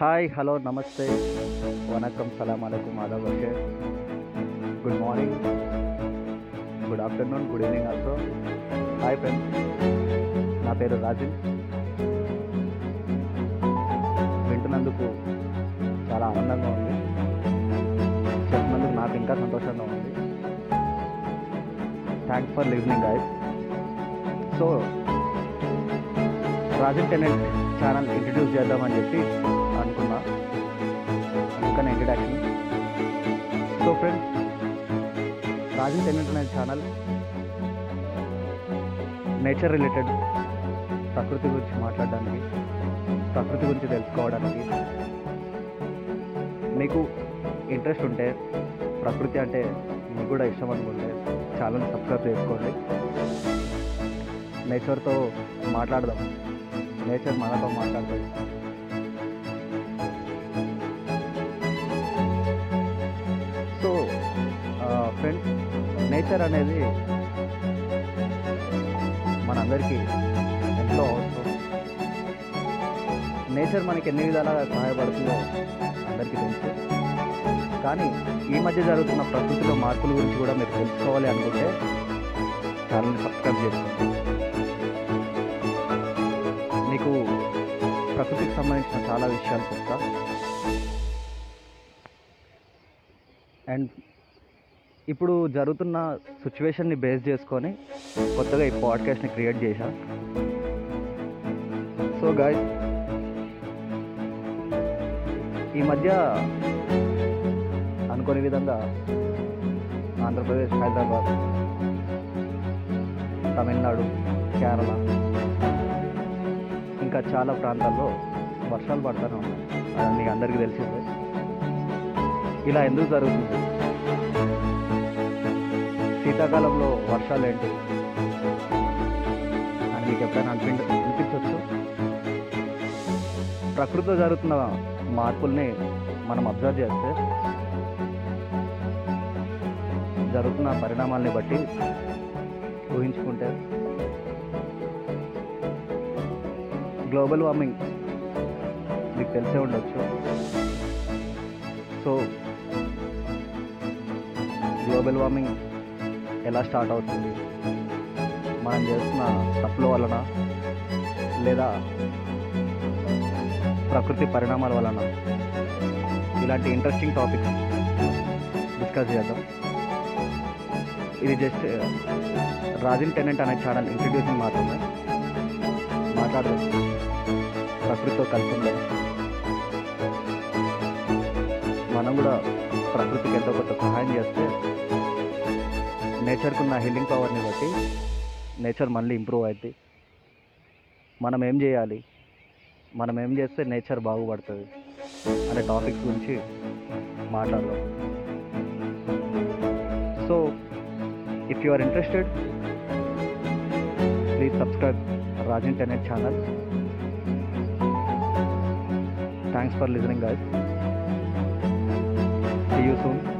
Hi hello నమస్తే వనకం సలాం అలైకుం ఆదాబ్ Basheer good morning good afternoon good evening also hi friends నా పేరు రాజన్. వింటున్నందుకు చాలా ఆనందంగా ఉంది. చెప్పినందుకు నాకు ఇంకా సంతోషంగా ఉంది. Thanks for listening guys so Rajan tenant channel introduce చేద్దామని చెప్పి అందుకని introduction so friends Rajan tenant channel nature related ప్రకృతి గురించి మాట్లాడడానికి ప్రకృతి గురించి తెలుసుకోవడానికి మీకు ఇంట్రెస్ట్ ఉంటే ప్రకృతి అంటే మీకు కూడా ఇష్టం అనుకుంటే ఛానల్ సబ్స్క్రైబ్ చేసుకోండి. నేచర్తో మాట్లాడదాం. నేచర్ మనతో మాట్లాడుతుంది నేచర్ అనేది మనందరికీ ఎంతో అవసరం. నేచర్ మనకి ఎన్ని విధాలుగా సహాయపడుతుందో అందరికీ తెలుసు. కానీ ఈ మధ్య జరుగుతున్న ప్రకృతిలో మార్పుల గురించి కూడా మీరు తెలుసుకోవాలి అనుకుంటే ఛానల్ని సబ్స్క్రైబ్ చేసుకోండి. మీకు ప్రకృతికి సంబంధించిన చాలా విషయాలు చెప్తా. అండ్ ఇప్పుడు జరుగుతున్న సిచ్యువేషన్ని బేస్ చేసుకొని కొత్తగా ఈ పాడ్కాస్ట్ని క్రియేట్ చేశా. సో గాయ్ ఈ మధ్య అనుకోని విధంగా ఆంధ్రప్రదేశ్ హైదరాబాద్ తమిళనాడు కేరళ ఇంకా చాలా ప్రాంతాల్లో వర్షాలు పడుతూనే ఉన్నాయి. అది మీకు అందరికీ తెలిసిందే. ఇలా ఎందుకు జరుగుతుంది? శీతాకాలంలో వర్షాలు ఏంటి అని మీకు ఎప్పుడైనా అనిపించ అనిపించవచ్చు ప్రకృతిలో జరుగుతున్న మార్పుల్ని మనం అబ్జర్వ్ చేస్తే జరుగుతున్న పరిణామాల్ని బట్టి ఊహించుకుంటే గ్లోబల్ వార్మింగ్ మీకు తెలిసే ఉండొచ్చు. సో గ్లోబల్ వార్మింగ్ ఎలా స్టార్ట్ అవుతుంది? మనం చేస్తున్న తప్పుల వలన లేదా ప్రకృతి పరిణామాల వలన ఇలాంటి ఇంట్రెస్టింగ్ టాపిక్స్ డిస్కస్ చేద్దాం. ఇది జస్ట్ uh, రాజిన్ టెనెంట్ అనే ఛానల్ ఇంట్రడ్యూసింగ్ మాత్రమే మాట్లాడదాం. ప్రకృతితో కలిసి ఉందాం మనం కూడా ప్రకృతికి ఎంతో కొంత సహాయం చేస్తే నేచర్కి ఉన్న హీలింగ్ పవర్ని బట్టి నేచర్ మళ్ళీ ఇంప్రూవ్ అవుద్ది మనం ఏం చేయాలి? మనం ఏం చేస్తే నేచర్ బాగుపడుతుంది? అనే టాపిక్స్ గురించి మాట్లాడదాం. So if you are interested please subscribe Rajan tenant channel. Thanks for listening guys. See you soon.